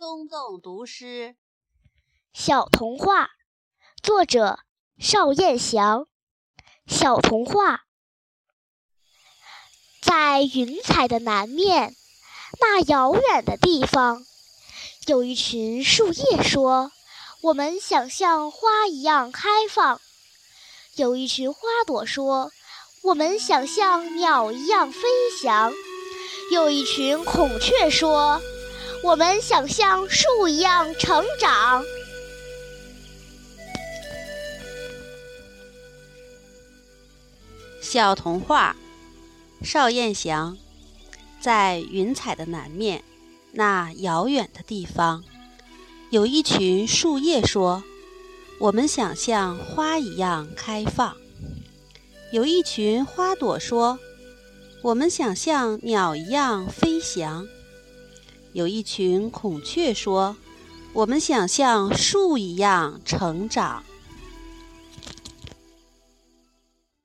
松动读诗，小童话，作者邵彦祥。小童话，在云彩的南面，那遥远的地方，有一群树叶说：“我们想像花一样开放。”有一群花朵说：“我们想像鸟一样飞翔。”有一群孔雀说。我们想像树一样成长。小童话，邵燕祥。在云彩的南面，那遥远的地方，有一群树叶说：“我们想像花一样开放。”有一群花朵说：“我们想像鸟一样飞翔。”有一群孔雀说：“我们想像树一样成长。”